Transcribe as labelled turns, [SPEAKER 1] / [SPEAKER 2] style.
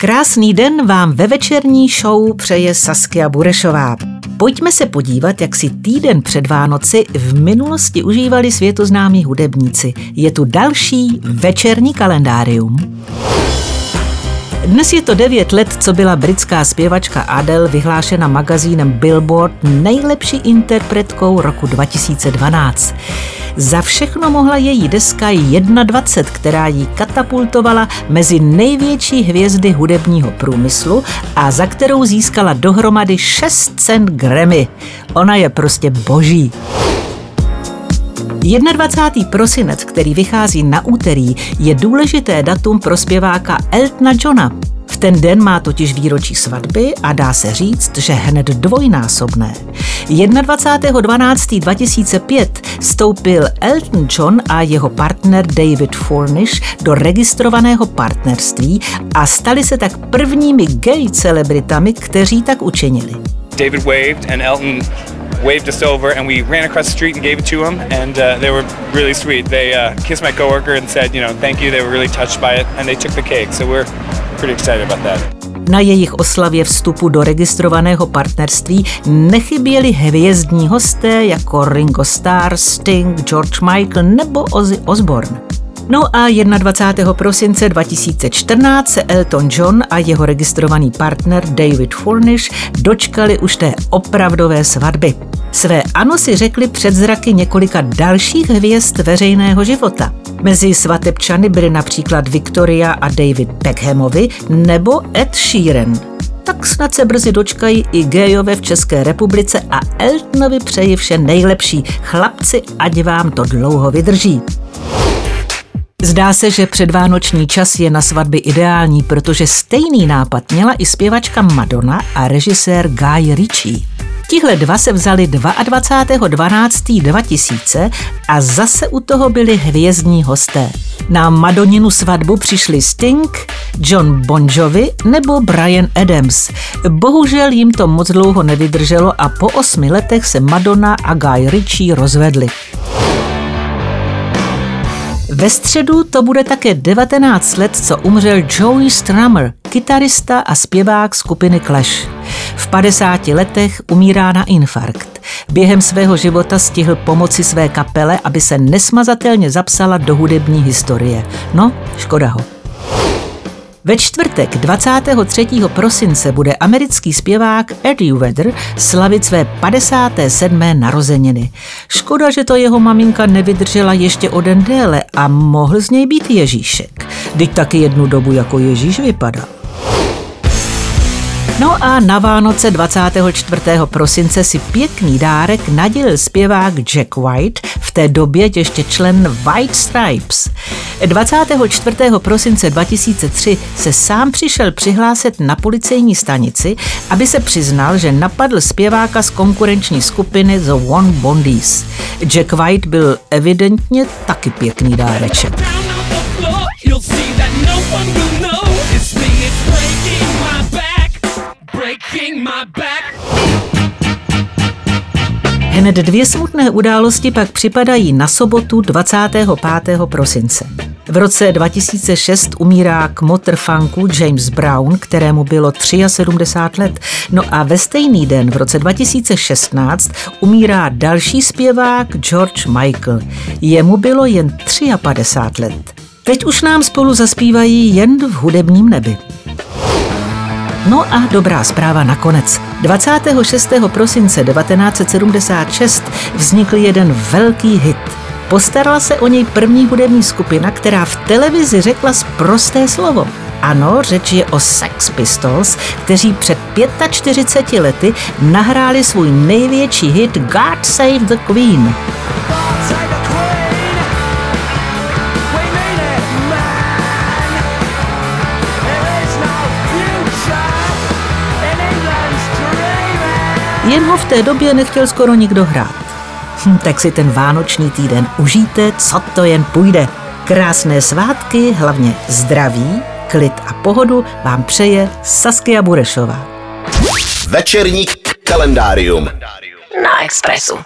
[SPEAKER 1] Krásný den vám ve večerní show přeje Saskia Burešová. Pojďme se podívat, jak si týden před Vánoci v minulosti užívali světoznámí hudebníci. Je tu další večerní kalendárium. Dnes je to devět let, co byla britská zpěvačka Adele vyhlášena magazínem Billboard nejlepší interpretkou roku 2012. Za všechno mohla její deska 21, která ji katapultovala mezi největší hvězdy hudebního průmyslu a za kterou získala dohromady 6 cen Grammy. Ona je prostě boží. 21. prosinec, který vychází na úterý, je důležité datum pro zpěváka Eltona Johna. Ten den má totiž výročí svatby a dá se říct, že hned dvojnásobné. 21.12.2005 stoupil Elton John a jeho partner David Furnish do registrovaného partnerství a stali se tak prvními gay celebritami, kteří tak učinili.
[SPEAKER 2] David waved and Elton waved us over, and we ran across the street and gave it to them, and uh, they were really sweet. They uh, kissed my coworker and said, you know, thank you. They were really touched by it, and they took the cake. So we're
[SPEAKER 1] Na jejich oslavě vstupu do registrovaného partnerství nechyběli hvězdní hosté jako Ringo Starr, Sting, George Michael nebo Ozzy Osbourne. No a 21. prosince 2014 se Elton John a jeho registrovaný partner David Furnish dočkali už té opravdové svatby. Své ano si řekli před zraky několika dalších hvězd veřejného života. Mezi svatebčany byly například Victoria a David Beckhamovi nebo Ed Sheeran. Tak snad se brzy dočkají i gejové v České republice a Eltonovi přeji vše nejlepší. Chlapci, ať vám to dlouho vydrží. Zdá se, že předvánoční čas je na svatby ideální, protože stejný nápad měla i zpěvačka Madonna a režisér Guy Ritchie. Tihle dva se vzali 22.12.2000 a zase u toho byli hvězdní hosté. Na Madoninu svatbu přišli Sting, John Bon Jovi nebo Brian Adams. Bohužel jim to moc dlouho nevydrželo a po osmi letech se Madonna a Guy Ritchie rozvedli. Ve středu to bude také 19 let, co umřel Joey Strummer, kytarista a zpěvák skupiny Clash. V 50 letech umírá na infarkt. Během svého života stihl pomoci své kapele, aby se nesmazatelně zapsala do hudební historie. No, škoda ho. Ve čtvrtek 23. prosince bude americký zpěvák Eddie Vedder slavit své 57. narozeniny. Škoda, že to jeho maminka nevydržela ještě o den déle a mohl z něj být Ježíšek. Teď taky jednu dobu jako Ježíš vypadá. No a na Vánoce 24. prosince si pěkný dárek nadělil zpěvák Jack White, té době ještě člen White Stripes. 24. prosince 2003 se sám přišel přihlásit na policejní stanici, aby se přiznal, že napadl zpěváka z konkurenční skupiny The One Bondies. Jack White byl evidentně taky pěkný dáreček. Hned dvě smutné události pak připadají na sobotu 25. prosince. V roce 2006 umírá k motorfunku James Brown, kterému bylo 73 let. No a ve stejný den v roce 2016 umírá další zpěvák George Michael. Jemu bylo jen 53 let. Teď už nám spolu zaspívají jen v hudebním nebi. No a dobrá zpráva nakonec. 26. prosince 1976 vznikl jeden velký hit. Postarala se o něj první hudební skupina, která v televizi řekla prosté slovo. Ano, řeč je o Sex Pistols, kteří před 45 lety nahráli svůj největší hit God Save the Queen. Jen ho v té době nechtěl skoro nikdo hrát. Hm, tak si ten vánoční týden užijte, co to jen půjde. Krásné svátky, hlavně zdraví, klid a pohodu vám přeje Saskia Burešová.
[SPEAKER 3] Večerní kalendárium na Expressu.